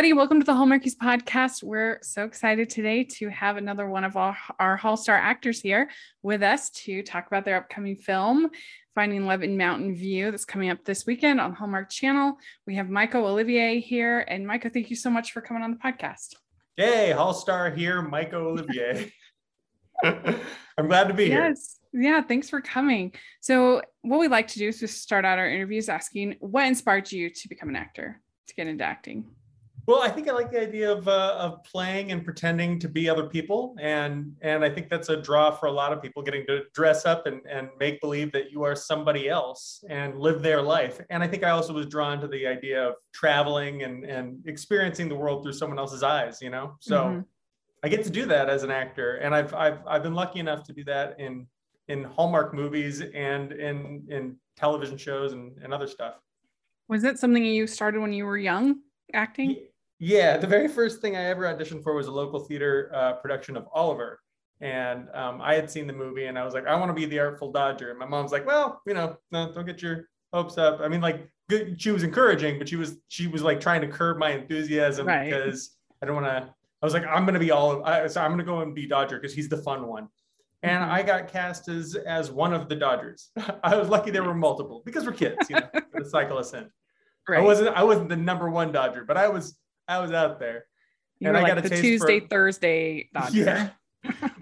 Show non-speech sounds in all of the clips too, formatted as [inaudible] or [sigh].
everybody. Welcome to the Hallmarkies podcast. We're so excited today to have another one of our, our Hall Star actors here with us to talk about their upcoming film, Finding Love in Mountain View, that's coming up this weekend on Hallmark Channel. We have Myko Olivier here. And Myko, thank you so much for coming on the podcast. Hey, Hall Star here, Myko Olivier. [laughs] I'm glad to be yes. here. Yes. Yeah, thanks for coming. So, what we like to do is just start out our interviews asking what inspired you to become an actor, to get into acting? Well, I think I like the idea of uh, of playing and pretending to be other people, and and I think that's a draw for a lot of people getting to dress up and and make believe that you are somebody else and live their life. And I think I also was drawn to the idea of traveling and and experiencing the world through someone else's eyes. You know, so mm-hmm. I get to do that as an actor, and I've I've I've been lucky enough to do that in in Hallmark movies and in in television shows and, and other stuff. Was it something you started when you were young, acting? Yeah, the very first thing I ever auditioned for was a local theater uh, production of Oliver. And um, I had seen the movie and I was like, I want to be the Artful Dodger. And my mom's like, well, you know, no, don't get your hopes up. I mean, like, good, she was encouraging, but she was she was like trying to curb my enthusiasm right. because I don't want to. I was like, I'm gonna be all. I, so I'm gonna go and be Dodger because he's the fun one. And mm-hmm. I got cast as as one of the Dodgers. [laughs] I was lucky there were multiple because we're kids, you know, the cycle in. Right. I wasn't I wasn't the number one Dodger, but I was I was out there. You and I like got a the Tuesday, for, Thursday [laughs] Dodger. Yeah.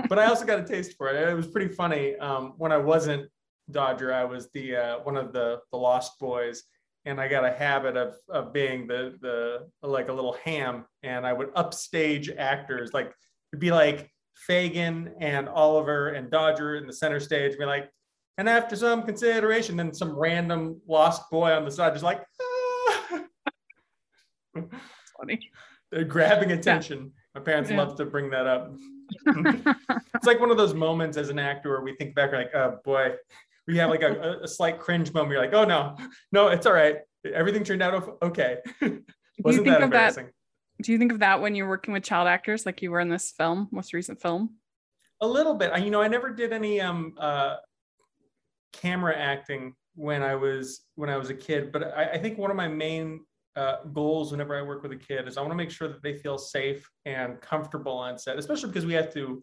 but I also [laughs] got a taste for it. It was pretty funny. Um, when I wasn't Dodger, I was the uh, one of the the Lost Boys, and I got a habit of of being the the like a little ham, and I would upstage actors. Like it'd be like Fagin and Oliver and Dodger in the center stage, be like, and after some consideration, then some random Lost Boy on the side just like. Ah [laughs] funny. They're grabbing attention. Yeah. My parents yeah. love to bring that up. [laughs] it's like one of those moments as an actor where we think back, like, oh boy, we have like a, a slight cringe moment. You're like, oh no, no, it's all right. Everything turned out okay. [laughs] Wasn't that embarrassing? That, do you think of that when you're working with child actors, like you were in this film, most recent film? A little bit. I, you know, I never did any um, uh, camera acting when I was when I was a kid, but I, I think one of my main uh, goals whenever I work with a kid is I want to make sure that they feel safe and comfortable on set, especially because we have to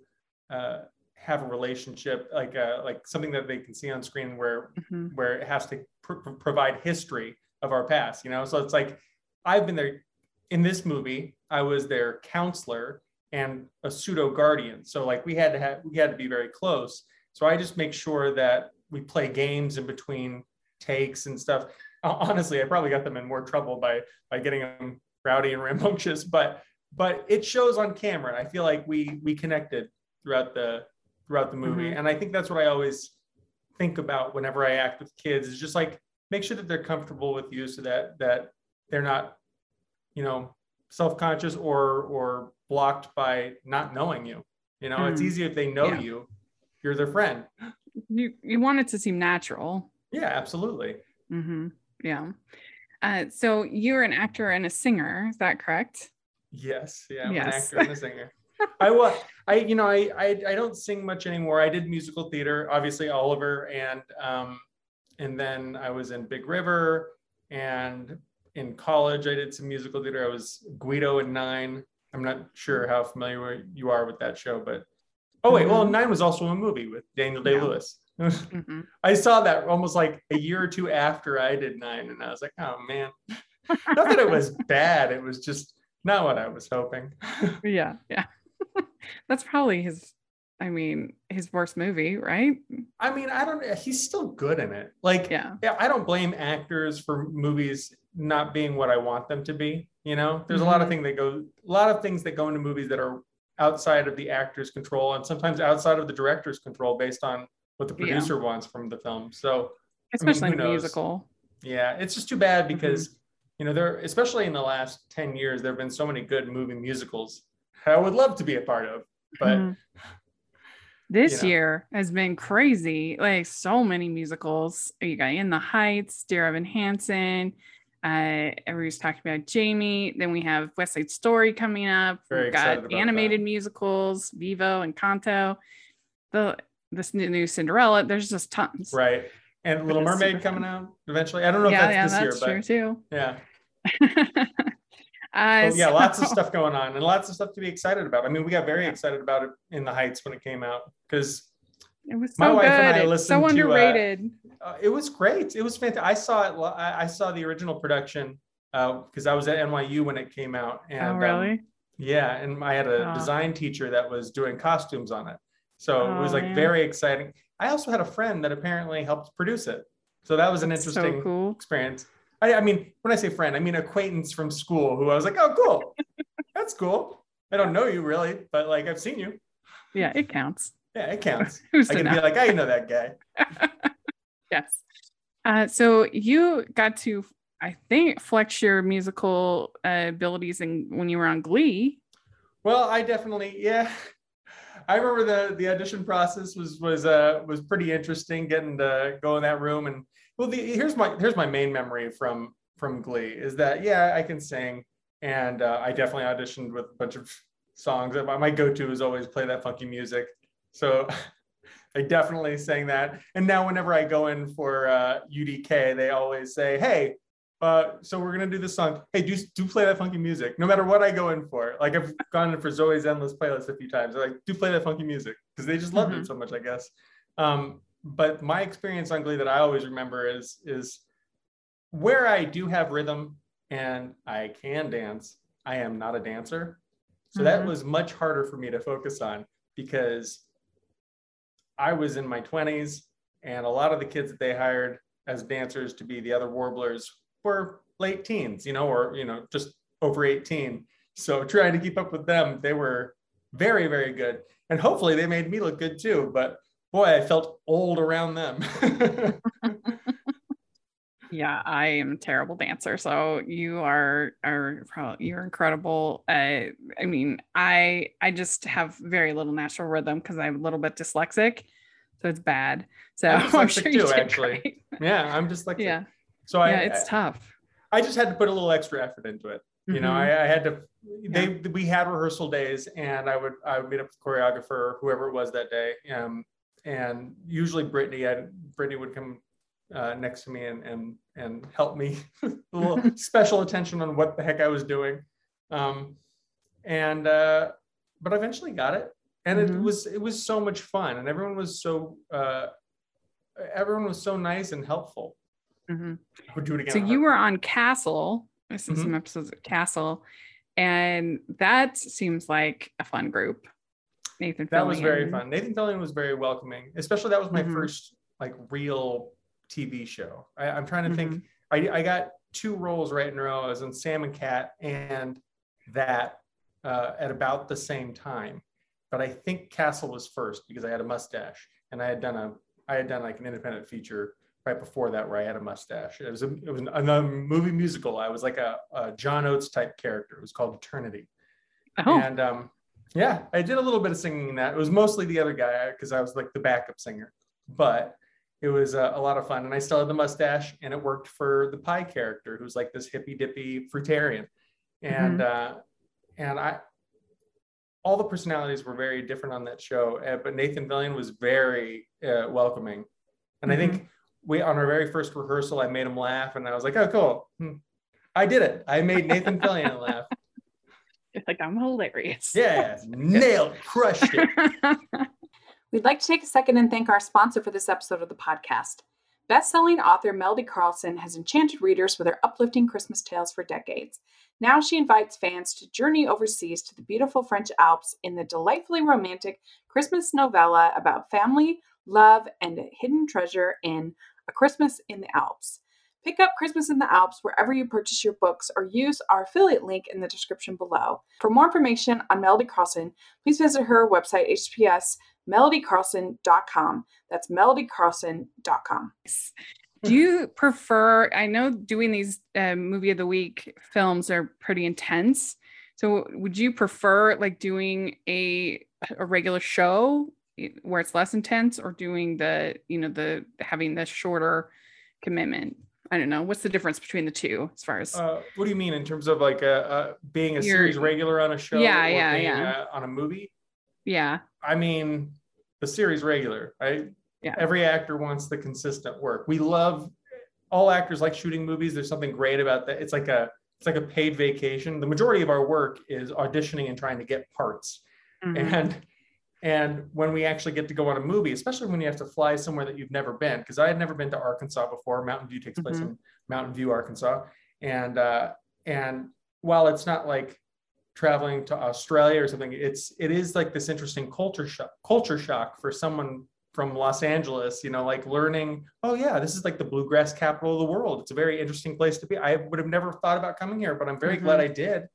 uh, have a relationship, like uh, like something that they can see on screen where mm-hmm. where it has to pr- provide history of our past. You know, so it's like I've been there in this movie. I was their counselor and a pseudo guardian, so like we had to have we had to be very close. So I just make sure that we play games in between takes and stuff [laughs] honestly, I probably got them in more trouble by by getting them rowdy and [laughs] rambunctious, but but it shows on camera. I feel like we we connected throughout the throughout the movie, mm-hmm. and I think that's what I always think about whenever I act with kids is just like make sure that they're comfortable with you, so that that they're not, you know, self-conscious or or blocked by not knowing you. You know, mm. it's easy if they know yeah. you, you're their friend. You you want it to seem natural. Yeah, absolutely. Mm-hmm. Yeah. Uh, so you're an actor and a singer, is that correct? Yes. Yeah. I'm yes. an actor and a singer. I was, [laughs] I, you know, I, I, I don't sing much anymore. I did musical theater, obviously Oliver, and, um, and then I was in Big River, and in college I did some musical theater. I was Guido in Nine. I'm not sure how familiar you are with that show, but oh wait, well, mm-hmm. Nine was also a movie with Daniel Day Lewis [laughs] mm-hmm. I saw that almost like a year or two after I did nine, and I was like, oh man. [laughs] not that it was bad, it was just not what I was hoping. [laughs] yeah, yeah. That's probably his I mean, his worst movie, right? I mean, I don't he's still good in it. Like yeah, yeah. I don't blame actors for movies not being what I want them to be. You know, there's mm-hmm. a lot of mm-hmm. things that go a lot of things that go into movies that are outside of the actor's control and sometimes outside of the director's control based on what the producer yeah. wants from the film. So especially I mean, in musical. Yeah, it's just too bad mm-hmm. because mm-hmm. you know there, especially in the last ten years, there have been so many good movie musicals. I would love to be a part of, but. Mm-hmm. This you know. year has been crazy. Like so many musicals. You got In the Heights, Dear Evan Hansen. Uh, everybody's talking about Jamie. Then we have West Side Story coming up. Very We've got animated that. musicals, Vivo and Encanto. The this new Cinderella. There's just tons. Right. And Little Mermaid coming out eventually. I don't know yeah, if that's yeah, this that's year, true but too. Yeah. [laughs] Uh, Oh, yeah, lots of stuff going on and lots of stuff to be excited about. I mean, we got very excited about it in the Heights when it came out because It was My so wife good. and I listened so to, uh, underrated. Uh, it was great. It was fantastic. I saw it. I I saw the original production because I was at NYU when it came out. And, oh, um, really? yeah, and I had a Oh. design teacher that was doing costumes on it, so it was Oh, like man. very exciting. I also had a friend that apparently helped produce it, so that was an interesting So cool. experience. I, I mean, when I say friend, I mean acquaintance from school who I was like, oh, cool, that's cool. I don't know you really, but like I've seen you. Yeah, it counts. Yeah, it counts. [laughs] Who's I can know? be like, I know that guy. [laughs] Yes. Uh, so you got to, I think, flex your musical uh, abilities in, when you were on Glee. Well, I definitely, yeah. [laughs] I remember the the audition process was was uh was pretty interesting getting to go in that room and well the here's my here's my main memory from from Glee is that yeah I can sing and uh, I definitely auditioned with a bunch of songs. My my go-to is always play that funky music. So [laughs] I definitely sang that. And now whenever I go in for uh, UDK, they always say, "Hey, uh, so we're gonna do this song. Hey, do do play that funky music, no matter what I go in for. Like I've gone in for Zoe's endless playlist a few times. They're like, do play that funky music because they just loved Mhm. it so much, I guess. Um, but my experience on Glee that I always remember is is where I do have rhythm and I can dance. I am not a dancer, so that Mhm. was much harder for me to focus on because I was in my 20s and a lot of the kids that they hired as dancers to be the other warblers were late teens, you know, or you know, just over 18. So trying to keep up with them, they were very, very good. And hopefully they made me look good too. But boy, I felt old around them. [laughs] Yeah, I am a terrible dancer. So you are are probably you're incredible. Uh, I mean, I I just have very little natural rhythm because I'm a little bit dyslexic, so it's bad. So I'm [laughs] I'm, sure you too, did actually. great. yeah, I'm just like, Yeah, so I, yeah, it's I, tough. I just had to put a little extra effort into it. You know, Mhm. I, I had to, they, we had rehearsal days and I would, I would meet up with the choreographer, whoever it was that day. Um, and usually Brittany, I, Brittany would come uh, next to me and, and, and help me [laughs] [laughs] a little special attention on what the heck I was doing. Um, and, uh, but I eventually got it and it Mhm. was, it was so much fun and everyone was so, uh, everyone was so nice and helpful. Mhm. I would do it again. So you were on Castle. I've seen some episodes of Castle, and that seems like a fun group. Nathan. that was very fun. Nathan Fillion was very welcoming, especially that was my Mhm. first like real TV show. I, I'm trying to Mm-hmm. think. I, I got two roles right in a row. I was in Sam and Cat and that uh, at about the same time. But I think Castle was first because I had a mustache and I had done a I had done like an independent feature right before that where I had a mustache. It was a, it was another movie musical. I was like a, a John Oates type character. It was called Eternity. Oh, And um, yeah, I did a little bit of singing in that. It was mostly the other guy because I was like the backup singer, but it was uh, a lot of fun. And I still had the mustache, and it worked for the pie character, who's like this hippy dippy fruitarian. And uh, and I, all the personalities were very different on that show, uh, but Nathan Fillion was very uh, welcoming. And I think we on our very first rehearsal, I made him laugh, and I was like, oh, cool. Hmm. I did it. I made Nathan Fillion [laughs] laugh. It's like I'm hilarious. Yeah, [laughs] nailed, crushed it. [laughs] We'd like to take a second and thank our sponsor for this episode of the podcast. Best-selling author Melody Carlson has enchanted readers with her uplifting Christmas tales for decades. Now she invites fans to journey overseas to the beautiful French Alps in the delightfully romantic Christmas novella about family, love, and a hidden treasure in A Christmas in the Alps. Pick up Christmas in the Alps wherever you purchase your books or use our affiliate link in the description below. For more information on Melody Carlson, please visit her website, https melodycarlson.com. That's melodycarlson.com. Do you prefer? I know doing these uh, movie of the week films are pretty intense. So would you prefer like doing a a regular show where it's less intense, or doing the you know the having the shorter commitment? I don't know. What's the difference between the two as far as Uh, what do you mean in terms of like a, uh being a You're- series regular on a show? Yeah, or yeah, being, yeah. uh, on a movie? Yeah I mean, the series regular. Right? Yeah. Every actor wants the consistent work. We love all actors like shooting movies. There's something great about that. It's like a it's like a paid vacation. The majority of our work is auditioning and trying to get parts. Mhm. And and when we actually get to go on a movie, especially when you have to fly somewhere that you've never been, because I had never been to Arkansas before. Mountain View takes place Mhm. in Mountain View, Arkansas, and uh, and while it's not like traveling to Australia or something, it's it is like this interesting culture shock culture shock for someone from Los Angeles. You know, like learning, oh yeah, this is like the bluegrass capital of the world. It's a very interesting place to be. I would have never thought about coming here, but I'm very Mhm. glad I did.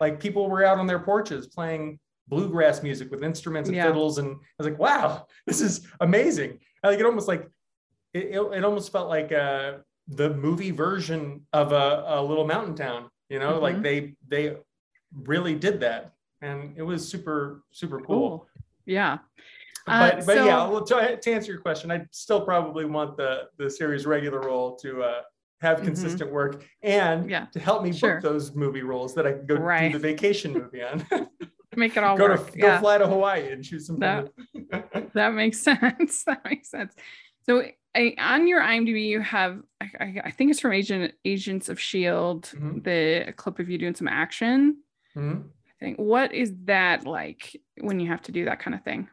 Like people were out on their porches playing bluegrass music with instruments and Yeah. fiddles and i was like wow [laughs] this is amazing I like it almost like it, it, it almost felt like uh the movie version of a, a little mountain town you know like Mhm. they they really did that and it was super super cool, Cool. Yeah. Uh, but but yeah well, to, to answer your question i still probably want the the series regular role to uh have Mhm. consistent work and Yeah. to help me Sure. book those movie roles that I can go Right. do the vacation movie on. [laughs] Make it all go work. to go fly to Hawaii and shoot some. That- [laughs] That makes [laughs] sense. That makes sense. So I, on your IMDb, you have I, I- think it's from Agent Agents of Shield. Mhm. The clip of you doing some action. Mhm. I think. What is that like when you have to do that kind of thing?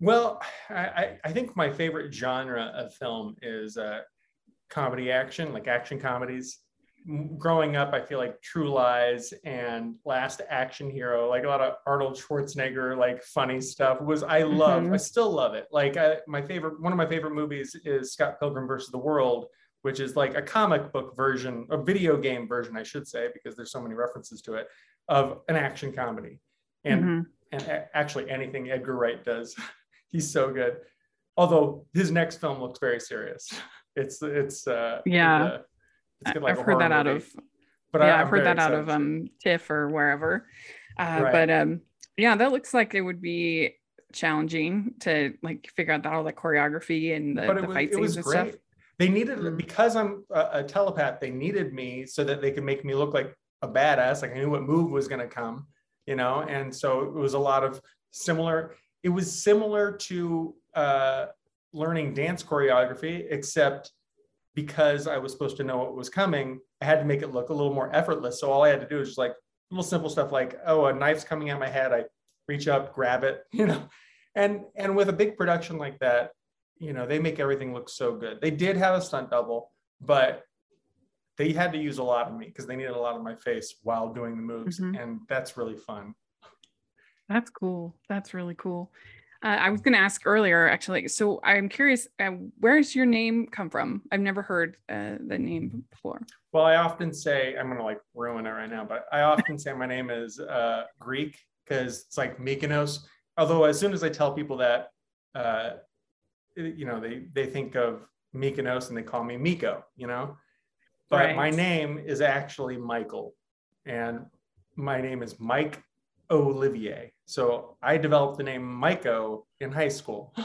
Well, I, I- think my favorite genre of film is uh, comedy action, like action comedies. Growing up, I feel like True Lies and Last Action Hero, like a lot of Arnold Schwarzenegger, like funny stuff, was I love. Mhm. I still love it. Like I, my favorite, one of my favorite movies is Scott Pilgrim versus the World, which is like a comic book version, a video game version, I should say, because there's so many references to it, of an action comedy. And Mhm. and a- actually anything Edgar Wright does. [laughs] He's so good. Although his next film looks very serious. It's it's uh Yeah. uh, it's got, like, I've heard that out movie. of But yeah, I'm I've heard that out of um TIFF or wherever. Uh, Right. But um, yeah, that looks like it would be challenging to like figure out that all the choreography and the, the was, fight scenes and great. stuff. They needed Mhm. because I'm a, a telepath. They needed me so that they could make me look like a badass. Like I knew what move was going to come, you know. And so it was a lot of similar. It was similar to uh, learning dance choreography, except because I was supposed to know what was coming, I had to make it look a little more effortless. So all I had to do was just like little simple stuff like, oh, a knife's coming at my head. I reach up, grab it, [laughs] you know. And and with a big production like that, you know, they make everything look so good. They did have a stunt double, but they had to use a lot of me because they needed a lot of my face while doing the moves. Mhm. And that's really fun. That's cool. That's really cool. Uh, I was going to ask earlier, actually. So I'm curious, uh, where's your name come from? I've never heard uh, the name before. Well, I often say, I'm going to like ruin it right now, but I often say my name is uh, Greek because it's like Mykonos. Although as soon as I tell people that, uh, you know, they, they think of Mykonos and they call me Miko, you know, but Right. my name is actually Michael and my name is Mike Olivier. So I developed the name Myko in high school. [gasps]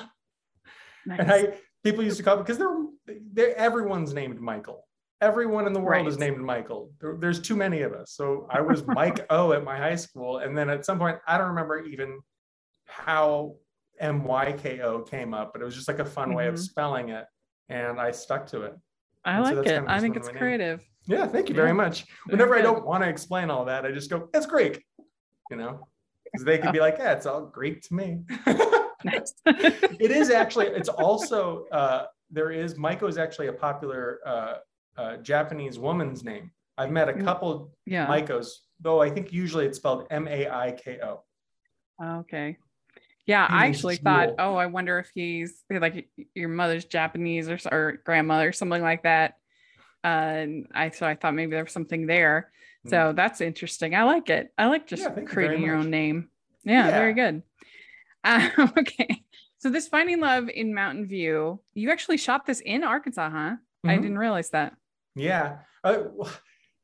And I people used to call because they're, they're everyone's named Michael. Everyone in the world is named Michael. There- there's too many of us. So I was [laughs] Mike O at my high school, and then at some point I don't remember even how M Y K O came up, but it was just like a fun way of Mhm. spelling it, and I stuck to it. I and like that's it. kind of I think it's of my names. creative. Yeah, thank you Yeah. very much. Very Whenever I don't want to explain all that, I just go, "It's Greek," you know, because they could be like, "Yeah, it's all Greek to me." [laughs] It is actually it's [laughs] also uh, there is maiko is actually a popular uh, uh, japanese woman's name i've met a Mm. couple yeah. maikos though i think usually it's spelled m-a-i-k-o Okay. Yeah, I actually thought, oh, I wonder if he's like your mother's Japanese or, or grandmother, or something like that. Uh, and I so I thought maybe there was something there. Mm. So that's interesting. I like it. I like just Yeah, thank you creating your much. own name. Yeah, very good. Uh, [laughs] okay. So this Finding Love in Mountain View, you actually shot this in Arkansas, huh? I Mhm. didn't realize that. yeah uh,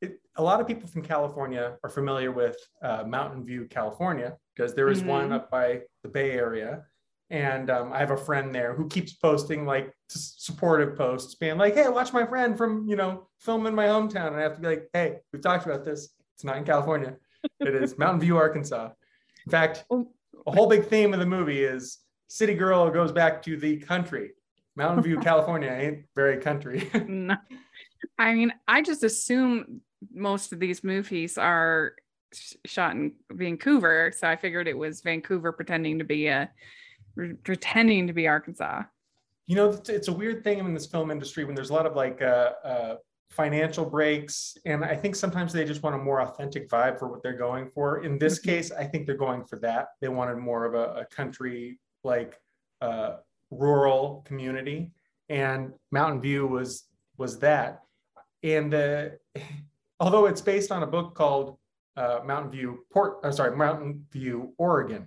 it, a lot of people from california are familiar with uh, mountain view california because there is one Mhm. up by the bay area. And um, i have a friend there who keeps posting like supportive posts being like hey watch my friend from you know film in my hometown. And i have to be like hey we've talked about this. It's not in california. It is mountain view arkansas. In fact [laughs] Oh. a whole big theme of the movie is city girl goes back to the country. Mountain view [laughs] california ain't very country. [laughs] No. I mean, I just assume most of these movies are shot in Vancouver, so I figured it was Vancouver pretending to be a pretending to be Arkansas. You know, it's a weird thing in this film industry when there's a lot of like uh, uh, financial breaks, and I think sometimes they just want a more authentic vibe for what they're going for. In this mm-hmm. case, I think they're going for that. They wanted more of a, a country like uh, rural community, and Mountain View was was that. And uh, although it's based on a book called uh, Mountain View Port, uh, sorry, Mountain View, Oregon,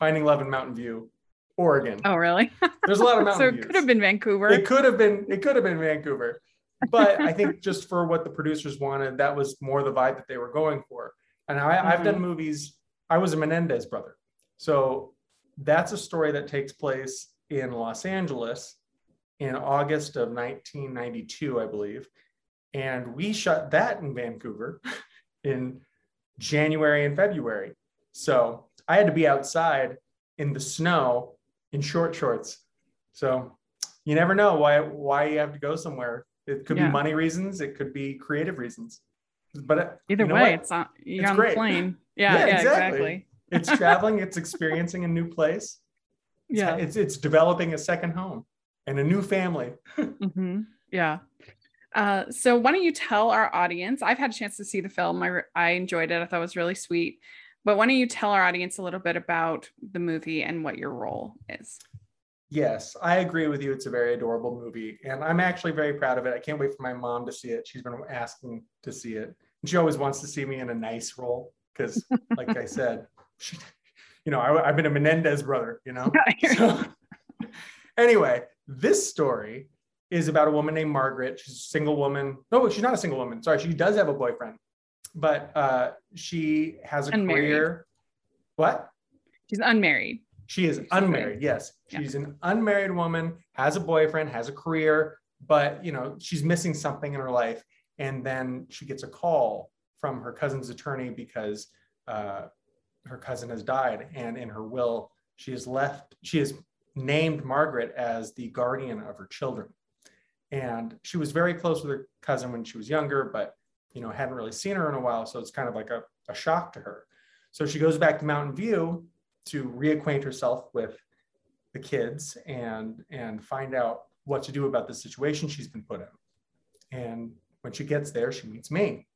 Finding Love in Mountain View, Oregon. Oh, really? [laughs] There's a lot of mountain so it views. could have been Vancouver. It could have been. It could have been Vancouver, but I think [laughs] just for what the producers wanted, that was more the vibe that they were going for. And I, mm-hmm. I've done movies. I was a Menendez brother, so that's a story that takes place in Los Angeles in August of 1992, I believe, and we shot that in Vancouver in January and February. So I had to be outside in the snow in short shorts. So you never know why why you have to go somewhere. It could yeah. be money reasons, it could be creative reasons. But uh, either you know way, what? it's on you're it's on great. the plane. [laughs] Yeah, yeah, yeah exactly. exactly. it's [laughs] traveling, it's experiencing a new place. It's, yeah. It's it's developing a second home and a new family. [laughs] mm-hmm. Yeah. Uh, so why don't you tell our audience? I've had a chance to see the film. I, I enjoyed it. I thought it was really sweet. But why don't you tell our audience a little bit about the movie and what your role is? Yes, I agree with you. It's a very adorable movie, and I'm actually very proud of it. I can't wait for my mom to see it. She's been asking to see it. And she always wants to see me in a nice role because, like I said, she, you know, I, have been a Menendez brother. You know. [laughs] so, [laughs] anyway, this story is about a woman named Margaret. She's a single woman. No, she's not a single woman. Sorry, she does have a boyfriend, but uh, she has a unmarried. career. What? She's unmarried. She is unmarried. Yes, she's yeah. an unmarried woman, has a boyfriend, has a career, but you know she's missing something in her life. And then she gets a call from her cousin's attorney because uh, her cousin has died, and in her will, she has left. She has named Margaret as the guardian of her children. And she was very close with her cousin when she was younger, but you know, hadn't really seen her in a while. So it's kind of like a, a shock to her. So she goes back to Mountain View to reacquaint herself with the kids and and find out what to do about the situation she's been put in. And when she gets there, she meets me,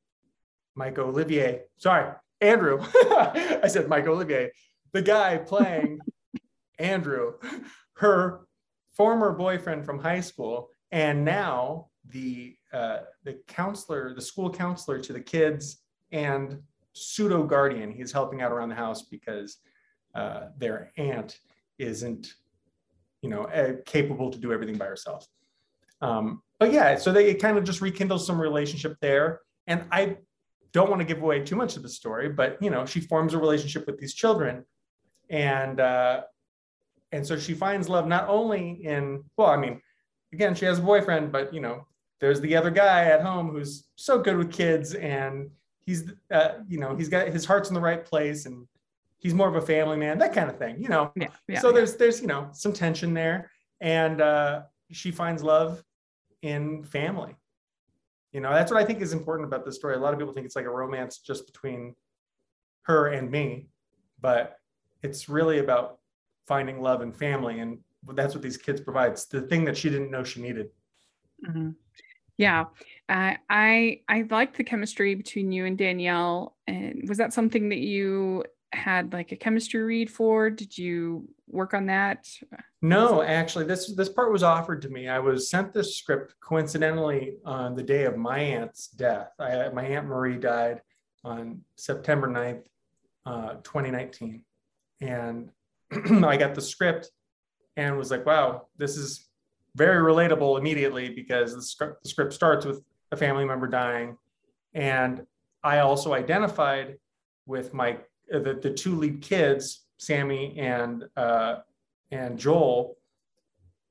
Mike Olivier. Sorry, Andrew. [laughs] I said Mike Olivier, the guy playing [laughs] Andrew, her former boyfriend from high school, and now the uh, the counselor, the school counselor to the kids, and pseudo guardian. He's helping out around the house because uh, their aunt isn't, you know, uh, capable to do everything by herself. Um, but yeah, so they kind of just rekindles some relationship there, and I don't want to give away too much of the story, but you know, she forms a relationship with these children, and uh, and so she finds love not only in well, I mean, again, she has a boyfriend, but you know, there's the other guy at home who's so good with kids and he's uh, you know he's got his heart's in the right place and he's more of a family man that kind of thing you know? Yeah, yeah so yeah. there's there's you know some tension there and uh, she finds love in family. You know that's what i think is important about this story. A lot of people think it's like a romance just between her and me but it's really about finding love and family and that's what these kids provide it's the thing that she didn't know she needed mm-hmm. Yeah, uh, I I liked the chemistry between you and Danielle. And was that something that you had like a chemistry read for? Did you work on that? No, actually, this this part was offered to me. I was sent this script coincidentally on the day of my aunt's death. I, my aunt Marie died on September 9th, uh, 2019, and [clears throat] I got the script and was like, "Wow, this is very relatable immediately because the script, the script starts with a family member dying. And I also identified with my uh, the, the two lead kids, Sammy and uh, and Joel,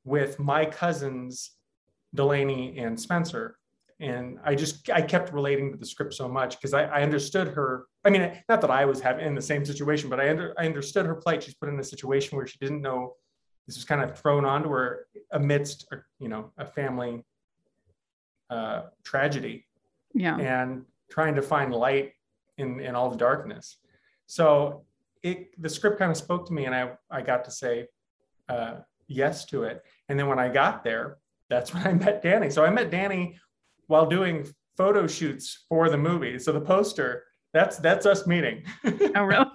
with my cousins, Delaney and Spencer. And I just I kept relating to the script so much because I, I understood her. I mean, not that I was having in the same situation, but I under, I understood her plight. She's put in a situation where she didn't know this was kind of thrown onto her amidst a, you know a family uh, tragedy yeah and trying to find light in in all the darkness. So it the script kind of spoke to me, and I I got to say uh, yes to it. And then when I got there, that's [laughs] when I met Danny. So I met Danny while doing photo shoots for the movie. So the poster that's that's us meeting. Oh really?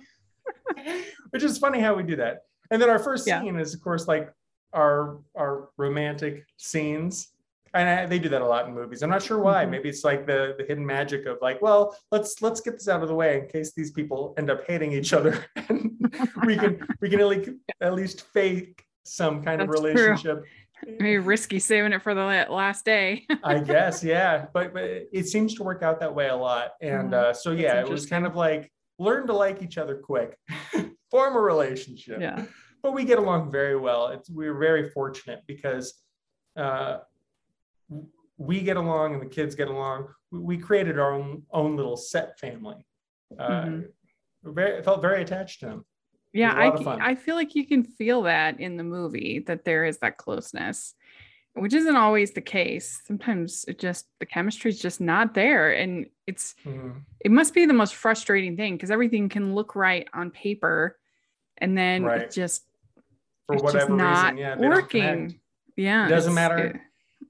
[laughs] Which is funny how we do that. And then our first Yeah. scene is of course like our our romantic scenes and I, they do that a lot in movies i'm not sure why Mhm. maybe it's like the the hidden magic of like well let's let's get this out of the way in case these people end up hating each other [laughs] and we can we can at least, at least fake some kind of That's true. relationship Maybe risky saving it for the last day. [laughs] i guess yeah but, but it seems to work out that way a lot and Mhm. uh, so yeah it was kind of like learn to like each other quick [laughs] form a relationship yeah. but we get along very well. It's we're very fortunate because uh, we get along and the kids get along. We, we created our own own little set family. Uh, Mhm. Very felt very attached to them. Yeah, I, lot of c- fun. I feel like you can feel that in the movie that there is that closeness, which isn't always the case. Sometimes it just the chemistry is just not there, and it's Mhm. it must be the most frustrating thing because everything can look right on paper, and then Right. it just For it's just whatever not reason, yeah, working. Yeah, It doesn't matter it-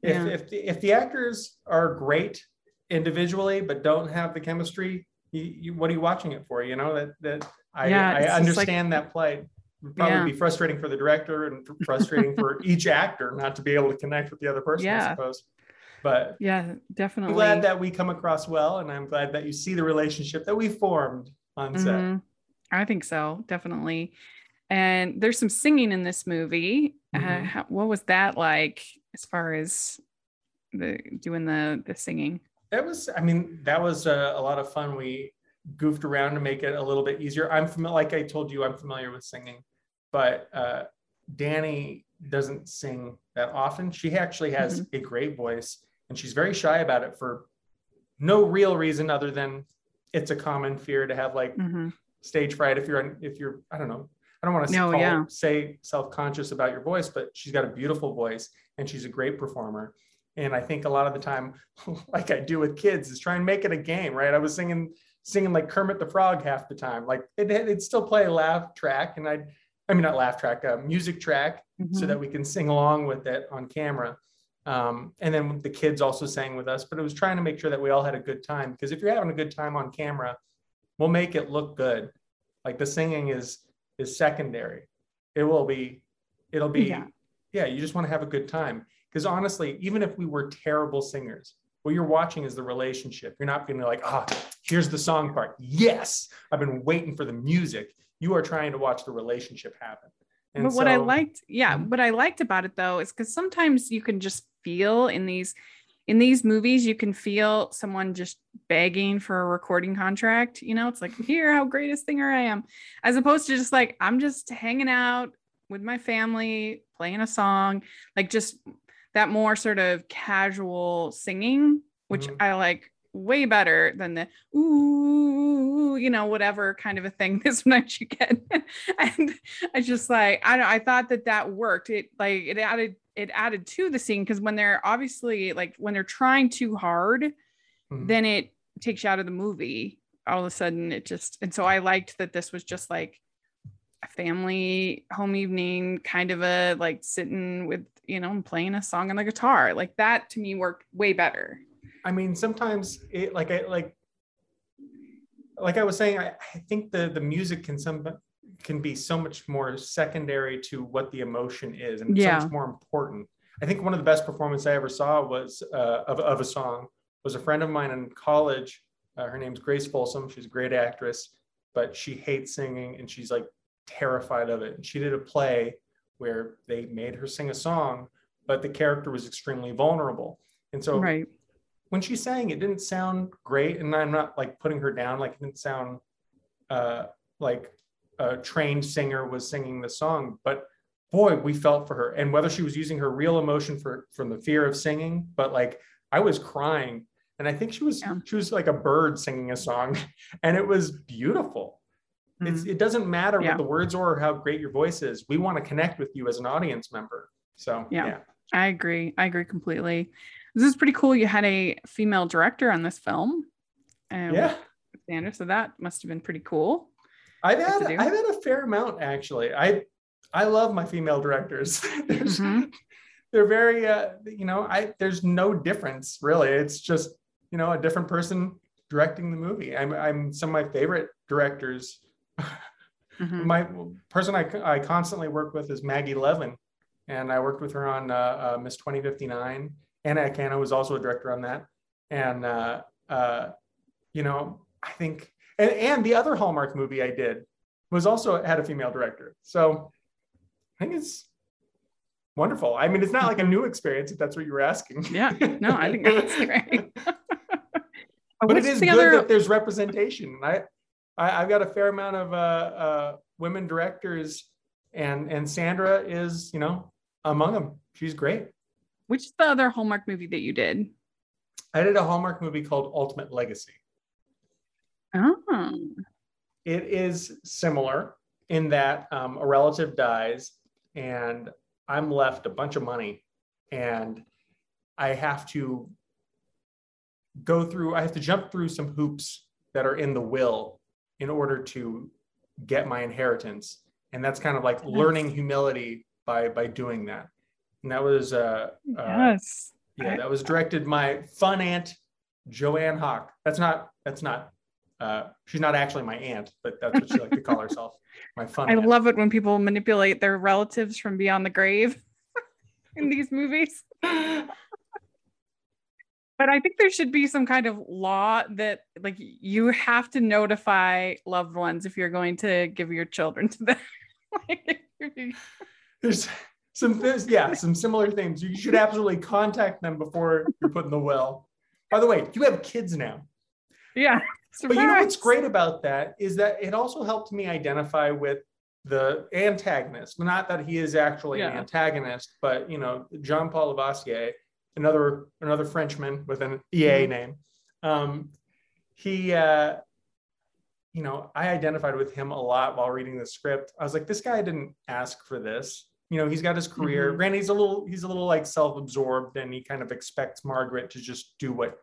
If yeah. if the, if the actors are great individually but don't have the chemistry, you, you, what are you watching it for? You know that that I, Yeah, I just like- understand that plight. Would probably Yeah. be frustrating for the director and frustrating for [laughs] each actor not to be able to connect with the other person. I suppose. But yeah, definitely. I'm glad that we come across well, and I'm glad that you see the relationship that we formed on set. Mhm. I think so, definitely. And there's some singing in this movie. Uh, Mhm. how, what was that like as far as the doing the the singing? That was, I mean, that was a, a lot of fun. We goofed around to make it a little bit easier. I'm familiar, like I told you, I'm familiar with singing, but uh, Danny doesn't sing that often. She actually has a great voice, and she's very shy about it for no real reason other than it's a common fear to have like Mhm. stage fright if you're if you're I don't know I don't want to No, call, yeah. say self-conscious about your voice but she's got a beautiful voice and she's a great performer and I think a lot of the time [laughs] like I do with kids is try and make it a game right I was singing singing like Kermit the Frog half the time like it, it'd still play a laugh track and I'd I mean not laugh track uh, music track so Mhm. that we can sing along with it on camera. Um, and then the kids also sang with us, but it was trying to make sure that we all had a good time because if you're having a good time on camera, we'll make it look good. Like the singing is is secondary. It will be, it'll be, yeah, Yeah. you just want to have a good time. Because honestly, even if we were terrible singers, what you're watching is the relationship. You're not going to like, ah, here's the song part. Yes, I've been waiting for the music. You are trying to watch the relationship happen. And but what I liked, yeah, Mhm. what I liked about it though is because sometimes you can just feel in these in these movies, you can feel someone just begging for a recording contract. You know, it's like, [laughs] here, how great a singer I am, as opposed to just like, I'm just hanging out with my family, playing a song, like just that more sort of casual singing, which Mhm. I like way better than the ooh, you know, whatever kind of a thing [laughs] this sometimes you get. and I just like, I don't, I thought that that worked. It like, it added, it added to the scene because when they're obviously like, when they're trying too hard, Mhm. then it takes you out of the movie. All of a sudden, it just, and so I liked that this was just like a family home evening, kind of a like sitting with, you know, and playing a song on the guitar. Like that to me worked way better. I mean, sometimes it like I like like I was saying, I, I think the the music can some can be so much more secondary to what the emotion is and Yeah. so much more important. I think one of the best performances I ever saw was uh, of, of a song was a friend of mine in college. Uh, her name's Grace Folsom. She's a great actress, but she hates singing and she's like terrified of it. And she did a play where they made her sing a song, but the character was extremely vulnerable. And so right. When she sang, it didn't sound great. And I'm not like putting her down, like it didn't sound uh, like a trained singer was singing the song, but boy, we felt for her. And whether she was using her real emotion for from the fear of singing, but like I was crying. And I think she was Yeah. she was like a bird singing a song, [laughs] and it was beautiful. It's it doesn't matter Yeah. what the words are or how great your voice is. We want to connect with you as an audience member. So Yeah. yeah. I agree. I agree completely. This is pretty cool. You had a female director on this film. Um, yeah. Sandra. So that must have been pretty cool. I've had? I've had a fair amount actually. I I love my female directors. [laughs] Mhm. They're very uh, you know, I there's no difference really. It's just, you know, a different person directing the movie. I'm I'm some of my favorite directors. Mhm. My person I, I constantly work with is Maggie Levin, and I worked with her on uh, uh, Miss 2059. Anna Akana was also a director on that, and uh, uh, you know I think and, and the other Hallmark movie I did was also had a female director. So I think it's wonderful. I mean, it's not like a new experience if that's what you were asking. Yeah. No, I think that's [laughs] great. [laughs] but it is good other- that there's representation. I, I I've got a fair amount of uh, uh, women directors, and and Sandra is you know among them. She's great. Which is the other Hallmark movie that you did? I did a Hallmark movie called Ultimate Legacy. Oh. It is similar in that um, a relative dies, and I'm left a bunch of money, and I have to go through. I have to jump through some hoops that are in the will in order to get my inheritance, and that's kind of like learning humility by by doing that. And that was uh, uh Yes. yeah, that was directed my fun aunt, Joanne Hawk. That's not that's not uh she's not actually my aunt, but that's what she liked to call herself. [laughs] My fun I aunt. love it when people manipulate their relatives from beyond the grave [laughs] in these movies. But I think there should be some kind of law that like you have to notify loved ones if you're going to give your children to them. [laughs] Like, There's some there's, yeah, some similar things. You should absolutely contact them before you're put in the will. By the way, you have kids now. yeah. But you know what's great about that is that it also helped me identify with the antagonist. Not that he is actually an antagonist, but you know, Jean Paul Lavoisier, another another Frenchman with an EA Mhm. name. Um, he, uh, you know, I identified with him a lot while reading the script. I was like, this guy didn't ask for this. You know, he's got his career. Mhm. Granted, he's a little he's a little like self-absorbed, and he kind of expects Margaret to just do what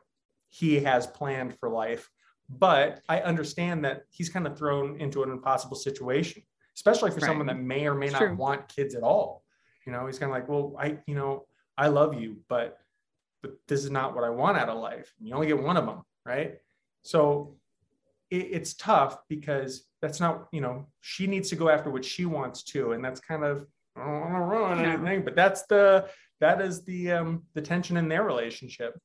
he has planned for life but I understand that he's kind of thrown into an impossible situation, especially for Right. someone that may or may It's not true. want kids at all. You know, he's kind of like, well, I, you know, I love you, but but this is not what I want out of life. You only get one of them, right? So it, it's tough because that's not, you know, she needs to go after what she wants to, and that's kind of I don't want to ruin anything, but that's the that is the um the tension in their relationship.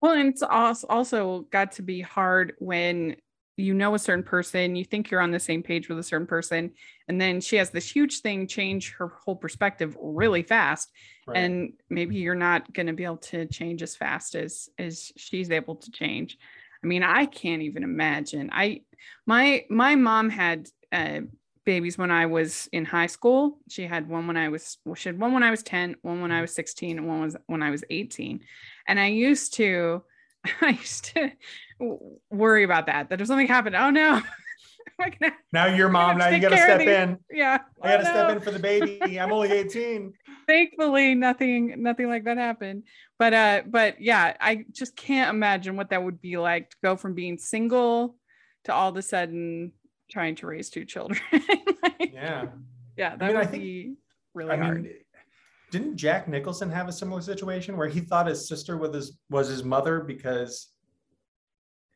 Well, and it's als- also got to be hard when you know a certain person, you think you're on the same page with a certain person, and then she has this huge thing change her whole perspective really fast, Right? and maybe you're not going to be able to change as fast as as she's able to change. I mean, I can't even imagine. I my my mom had uh, babies when I was in high school. She had one when I was well, she had one when I was 10, one when I was 16, and one was when I was 18. And I used to [laughs] I used to worry about that. That if something happened, oh no. [laughs] Gonna- now you're mom, now you gotta step in. yeah. I gotta oh, step no. in for the baby. [laughs] I'm only 18. Thankfully, nothing, nothing like that happened. But uh, but yeah, I just can't imagine what that would be like to go from being single to all of a sudden trying to raise two children. [laughs] Like, Yeah. yeah, that mean, I would think- be really I hard. mean, didn't Jack Nicholson have a similar situation where he thought his sister was his was his mother because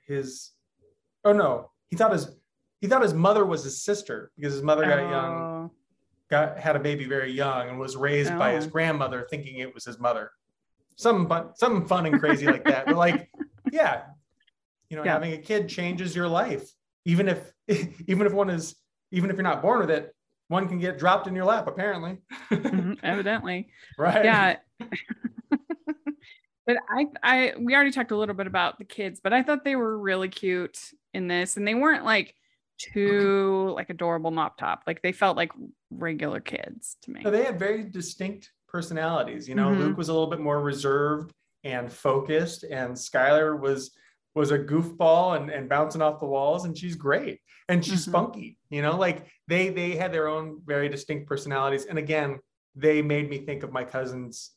his oh no, he thought his he thought his mother was his sister because his mother got young, Oh, got had a baby very young and was raised by his Oh. grandmother thinking it was his mother. Something but something fun and crazy like that. But like, [laughs] yeah, you know, Yeah. having a kid changes your life. Even if [laughs] even if one is even if you're not born with it, one can get dropped in your lap, apparently. mhm, [laughs] evidently. right? yeah [laughs] but i i we already talked a little bit about the kids but i thought they were really cute in this and they weren't like too like adorable mop top like they felt like regular kids to me So they had very distinct personalities. You know, Mhm. Luke was a little bit more reserved and focused, and Skylar was was a goofball and, and bouncing off the walls, and she's great and she's Mhm. spunky. You know, like they they had their own very distinct personalities, and again, they made me think of my cousins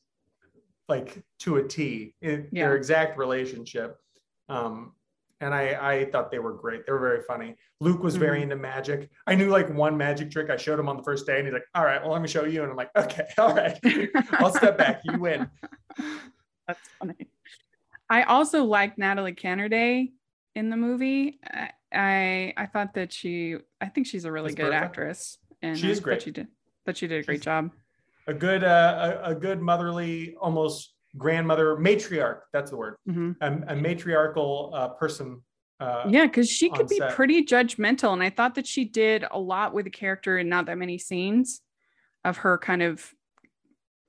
like to a T in Yeah. their exact relationship. Um, and I I thought they were great. They were very funny. Luke was very Mhm. into magic. I knew like one magic trick. I showed him on the first day, and he's like, "All right, well, let me show you." And I'm like, "Okay, [laughs] all right, [laughs] I'll step back. You win." That's funny. I also liked Natalie Canerday in the movie. I I, I thought that she I think she's a really good Bertha? actress. And She is I great. She did that she did a great She's- job. A good uh, a, a good motherly, almost grandmother matriarch. That's the word. Mhm. A, a matriarchal uh, person. Uh, Yeah, because she could be set. pretty judgmental. And I thought that she did a lot with the character and not that many scenes of her kind of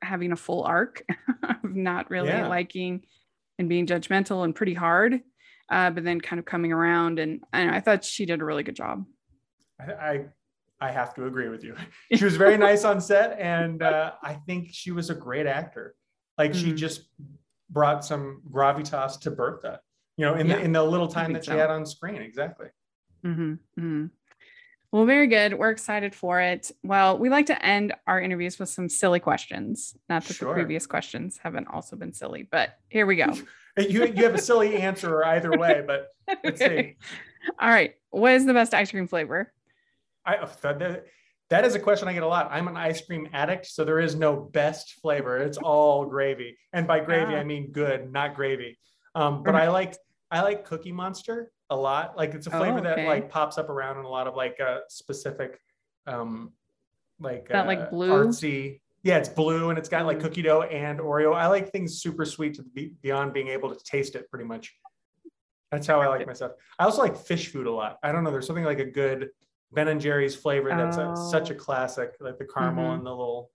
having a full arc [laughs] of not really Yeah. liking and being judgmental and pretty hard. Uh, but then kind of coming around and, and I thought she did a really good job. I, I I have to agree with you. [laughs] She was very nice on set, and uh, I think she was a great actor. Like she Mhm. just brought some gravitas to Bertha. You know, in Yeah, the in the little time that she so. had on screen. Exactly. hmm Well, very good. We're excited for it. Well, we like to end our interviews with some silly questions. Not that Sure. the previous questions haven't also been silly, but here we go. [laughs] You you have a silly answer either way, but Let's [laughs] see. All right. What is the best ice cream flavor? I that, that- that is a question I get a lot. I'm an ice cream addict, so there is no best flavor. It's all gravy, and by gravy Ah. I mean good, not gravy. Um, but I like I like Cookie Monster a lot. Like it's a Oh, flavor that like pops up around in a lot of like uh, specific, um, like That, like, uh, blue? artsy. Yeah, it's blue and it's got like Mm. cookie dough and Oreo. I like things super sweet to be beyond being able to taste it. Pretty much. That's how I like my stuff. I also like Phish Food a lot. I don't know. There's something like a good Ben and Jerry's flavor that's a, such a Oh. classic, like the caramel Mhm. and the little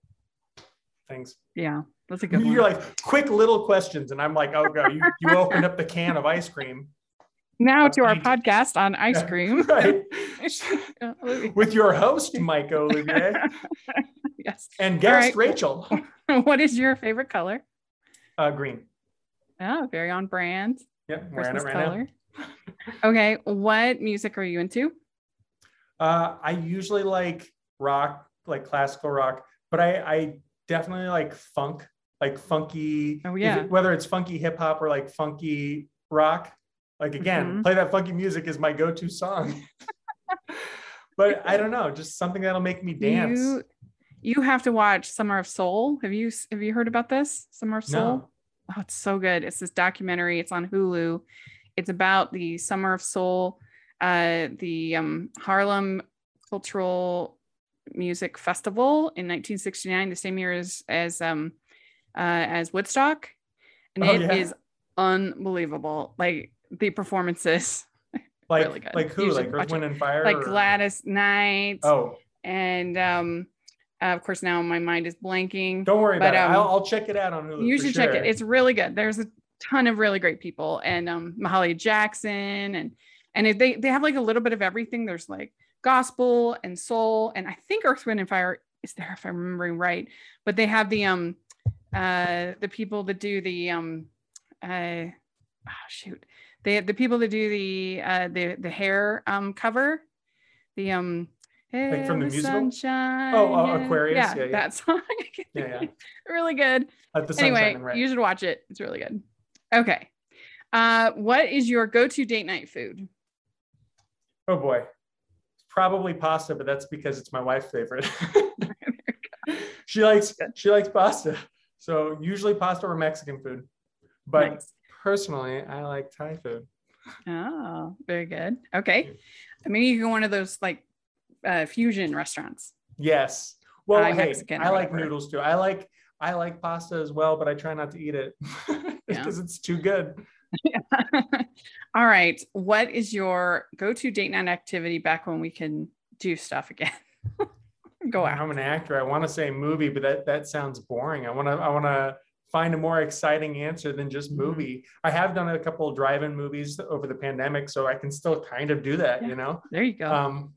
things. Yeah, that's a [laughs] good. You're like quick little questions, and I'm like, oh god, you, you opened up the can of ice cream, now to our podcast on ice [laughs] cream. right? [laughs] With your host Myko Olivier [laughs] yes. and guest right. Rachel. what is your favorite color? Uh, green. Oh, very on brand. Yeah, wearing it Christmas right color. okay. What music are you into? Uh, I usually like rock, like classical rock, but I, I definitely like funk, like funky. Oh, yeah. it- whether it's funky hip hop or like funky rock. Like again, Mhm. play that funky music is my go-to song. [laughs] but I don't know, just something that'll make me dance. You you have to watch Summer of Soul. Have you have you heard about this? Summer of Soul? No. Oh, it's so good. It's this documentary. It's on Hulu. It's about the Summer of Soul, uh, the um, Harlem Cultural Music Festival in 1969, the same year as as um, uh, as Woodstock, and Oh, it is yeah. unbelievable. Like the performances, [laughs] like really good. like who? You Like Earth, Wind, and Fire? like or- Gladys Knight, Oh, and um, uh, of course now my mind is blanking. don't worry But, about um, it. I'll, I'll check it out on Hulu. you should check it it's really good there's a ton of really great people and um mahalia jackson and and they they have like a little bit of everything there's like gospel and soul and i think earth wind and fire is there if i'm remembering right but they have the um uh the people that do the um uh oh, shoot they the people that do the uh the the hair um cover the um Like from the "Hey, musical? sunshine, Oh, uh. Aquarius? yeah, Yeah, yeah. that song [laughs] Yeah, yeah. really good At the anyway, red. you should watch it. It's really good. Okay. Uh, what is your go-to date night food? Oh boy. It's probably pasta, but that's because it's my wife's favorite. [laughs] she likes she likes pasta. So usually pasta or Mexican food. But Nice. Personally, I like Thai food. Oh, very good. Okay. I mean, you can go one of those like uh, fusion restaurants. Yes. Well, Thai, hey, I like noodles too. I like I like pasta as well, but I try not to eat it [laughs] Yeah. because it's too good. [laughs] All right. What is your go-to date night activity back when we can do stuff again? [laughs] go out. I'm an actor. I want to say movie, but that that sounds boring. I want to I want to find a more exciting answer than just Mhm. movie. I have done a couple of drive-in movies over the pandemic, so I can still kind of do that, Yeah. you know. There you go. Um,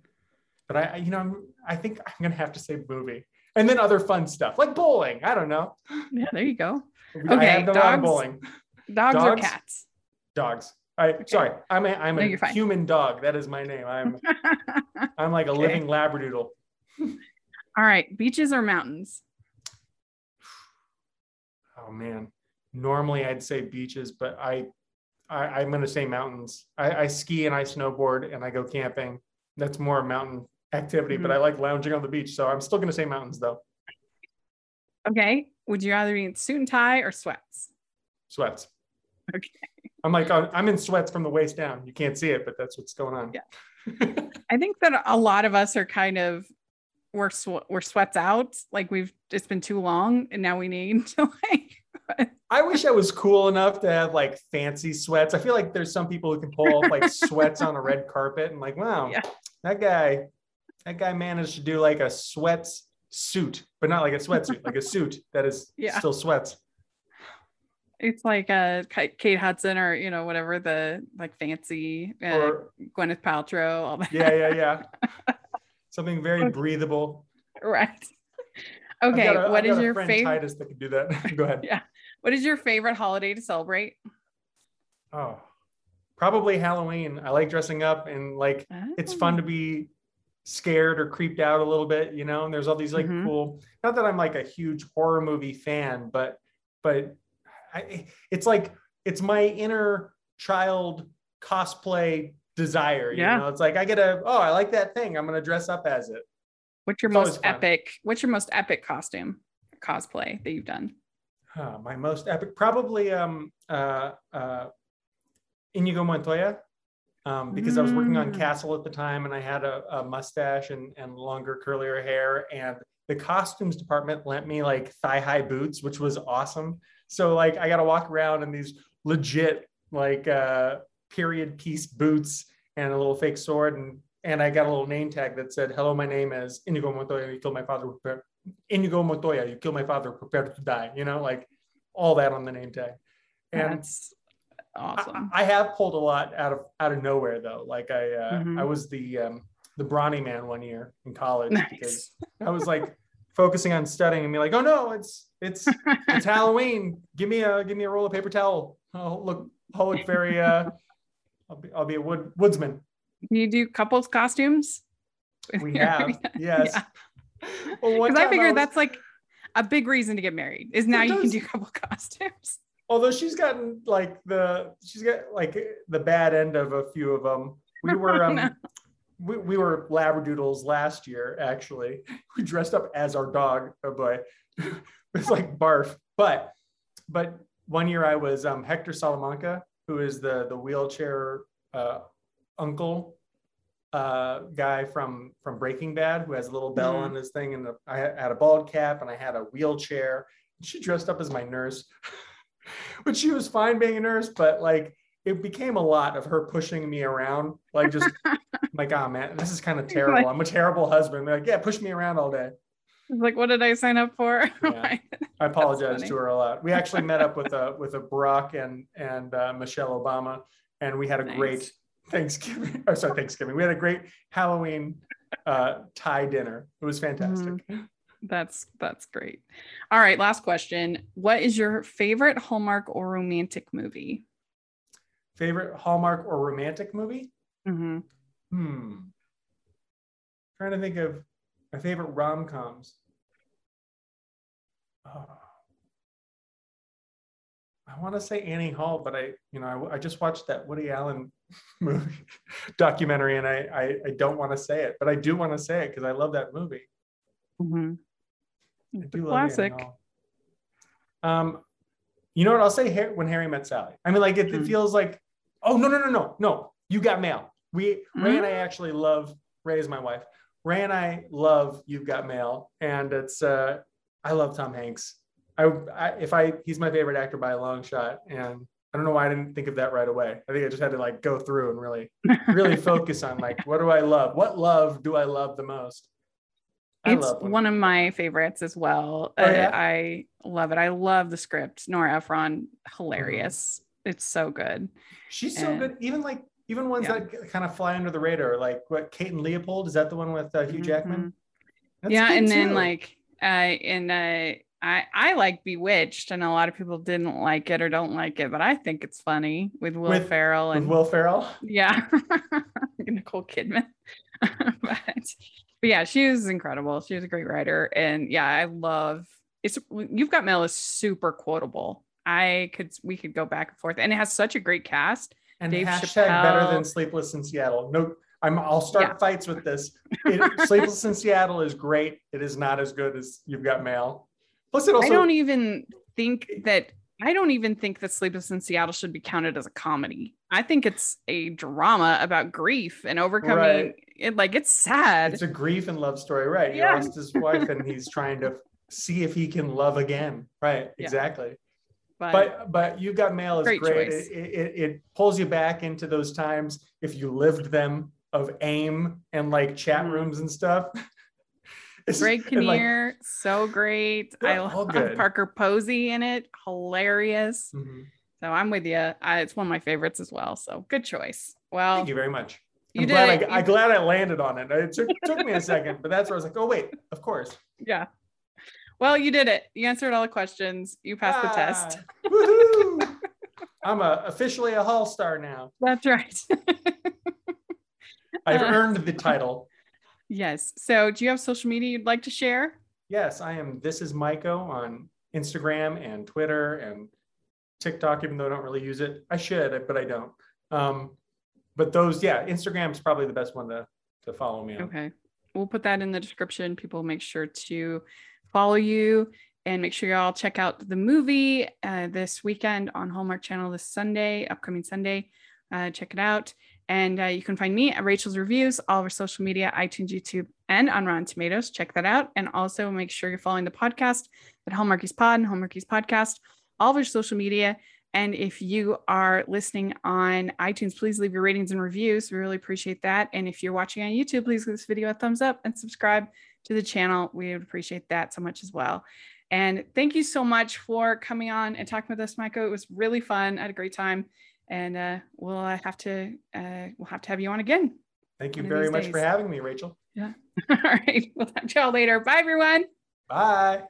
but I, you know, I'm, I think I'm gonna have to say movie, and then other fun stuff like bowling. I don't know. [gasps] yeah, there you go. Okay, have done a lot of dogs. bowling. Dogs, or cats? Dogs. I sorry. I'm a I'm No, a human dog. That is my name. I'm [laughs] I'm like a Okay. living labradoodle. [laughs] All right. Beaches or mountains? Oh man. Normally I'd say beaches, but I I, am going to say mountains. I, I, ski and I snowboard and I go camping. That's more mountain activity, mm-hmm. but I like lounging on the beach. So I'm still going to say mountains though. Okay. Would you rather be in suit and tie or sweats? Sweats. Okay. I'm like, I'm in sweats from the waist down. You can't see it, but that's what's going on. Yeah. [laughs] I think that a lot of us are kind of we're sw- we're sweats out. Like we've it's been too long, and now we need [laughs] to like. I wish I was cool enough to have like fancy sweats. I feel like there's some people who can pull off like [laughs] sweats on a red carpet, and like, wow, yeah. that guy, that guy managed to do like a sweats suit, but not like a sweatsuit, like a suit that is [laughs] yeah. still sweats. It's like a uh, Kate Hudson or you know whatever the like fancy uh, or, Gwyneth Paltrow. All that. Yeah, yeah, yeah. [laughs] Something very breathable. Right. Okay. A, what is your favorite? Titus that can do that. [laughs] Go ahead. Yeah. What is your favorite holiday to celebrate? Oh, probably Halloween. I like dressing up and like oh. it's fun to oh. be scared or creeped out a little bit, you know. And there's all these like mm-hmm. cool. Not that I'm like a huge horror movie fan, but but I, it's like it's my inner child cosplay desire. Yeah. You know, it's like I get a oh, I like that thing. I'm gonna dress up as it. What's your it's most epic? What's your most epic costume cosplay that you've done? Huh, my most epic, probably um uh uh Inigo Montoya um, because mm. I was working on mm. Castle at the time and I had a, a, mustache and, and longer, curlier hair. And the costumes department lent me like thigh high boots, which was awesome. So, like, I got to walk around in these legit, like, uh, period piece boots and a little fake sword. And and I got a little name tag that said, Hello, my name is Inigo Montoya. You killed my father. Prepare. Inigo Montoya, you killed my father. Prepared to die. You know, like all that on the name tag. And That's awesome. I, I, have pulled a lot out of out of nowhere though. Like I uh, mm-hmm. I was the um, the brawny man one year in college nice. because I was like focusing on studying and be like, oh no, it's it's it's [laughs] Halloween. Give me a give me a roll of paper towel. I'll look I'll look very uh I'll be I'll be a wood woodsman. You do couples costumes? We [laughs] have, yes. Yeah. Because well, I figured I was... that's like a big reason to get married is now you can do couple [laughs] costumes although she's gotten like the she's got like the bad end of a few of them. [laughs] We were um, no. we, we were labradoodles last year actually. We dressed up as our dog. Oh boy, it's like barf. But but one year I was um, Hector Salamanca, who is the the wheelchair uh, uncle uh, guy from from Breaking Bad, who has a little bell mm. on his thing, and the, I had a bald cap and I had a wheelchair. She dressed up as my nurse. [laughs] but she was fine being a nurse, but like it became a lot of her pushing me around, like just [laughs] like, oh man, this is kind of terrible. I'm a terrible husband. They're like, yeah, push me around all day. Like, what did I sign up for? [laughs] Yeah. I apologize to her a lot. We actually met up with a with a Barack and and uh, Michelle Obama, and we had a nice. great Thanksgiving. [laughs] Oh, sorry, Thanksgiving. We had a great Halloween uh, Thai dinner. It was fantastic. Mm-hmm. That's that's great. All right, last question. What is your favorite Hallmark or romantic movie? Favorite Hallmark or romantic movie? Mm-hmm. Hmm. Trying to think of my favorite rom coms. Oh. I want to say Annie Hall, but I, you know, I, I just watched that Woody Allen [laughs] movie documentary, and I, I, I don't want to say it, but I do want to say it because I love that movie. Mm-hmm. Classic. Um, you know what? I'll say when Harry met Sally. I mean, like it, mm-hmm. it, feels like, oh no, no, no, no, no. You got mail. We mm-hmm. Ray and I mm-hmm. actually love Ray is my wife. Ray and I love You've Got Mail, and it's uh, I love Tom Hanks. I, I if I he's my favorite actor by a long shot, and I don't know why I didn't think of that right away. I think I just had to like go through and really, really [laughs] focus on like what do I love? What love do I love the most? I it's one of my favorites as well. Oh, yeah? I, I, love it. I love the script. Nora Ephron, hilarious. Mm-hmm. It's so good. She's and, so good. Even like even ones yeah. that kind of fly under the radar, like what Kate and Leopold. Is that the one with uh, Hugh Jackman? Mm-hmm. yeah, and too. then like uh, and uh, I I like Bewitched, and a lot of people didn't like it or don't like it, but I think it's funny with Will with, Ferrell and Will Ferrell. Yeah, [laughs] Nicole Kidman. [laughs] but but yeah, she was incredible. She was a great writer. And yeah, I love it's you've got mail is super quotable. I could we could go back and forth, and it has such a great cast. And Dave hashtag better than Sleepless in Seattle. No, I'm. I'll start Yeah. fights with this. It, Sleepless in Seattle is great. It is not as good as You've Got Mail. Plus, it also I don't even think that I don't even think that Sleepless in Seattle should be counted as a comedy. I think it's a drama about grief and overcoming Right. it. Like it's sad. it's a grief and love story, right? He lost his wife, and he's trying to see if he can love again. Right? Yeah. Exactly. but, but but you got mail is Great great. It, it, it pulls you back into those times if you lived them of AIM and like chat Mhm. rooms and stuff. Greg and, like, Kinnear, so great. I Yeah, love. Parker Posey in it. Hilarious. mhm. So I'm with you. I, it's one of my favorites as well. So good choice. Well, Thank you very much. you I'm did glad. I, I'm glad I landed on it. It took, took me a second, but that's where I was like, oh wait, of course. yeah. Well, you did it. You answered all the questions. You passed the test. Ah, woohoo! [laughs] I'm a, officially a Hall star now. That's right. [laughs] I've Uh. earned the title. Yes. So do you have social media you'd like to share? Yes, I am. This is Myko on Instagram and Twitter and TikTok, even though I don't really use it. I should, but I don't. Um, but those, yeah, Instagram is probably the best one to, to follow me on. Okay. We'll put that in the description. People make sure to follow you and make sure you all check out the movie uh, this weekend on Hallmark Channel this Sunday, upcoming Sunday. Uh, check it out. And uh, you can find me at Rachel's Reviews, all of our social media, iTunes, YouTube, and on Rotten Tomatoes. Check that out. And also make sure you're following the podcast at Hallmarkies Pod and Hallmarkies Podcast, all of our social media. And if you are listening on iTunes, please leave your ratings and reviews. We really appreciate that. And if you're watching on YouTube, please give this video a thumbs up and subscribe to the channel. We would appreciate that so much as well. And thank you so much for coming on and talking with us, Michael. It was really fun. I had a great time. And uh, we'll uh, have to uh, we'll have to have you on again. Thank you very much for having me, Rachel. Yeah. [laughs] All right. We'll talk to y'all later. Bye, everyone. Bye.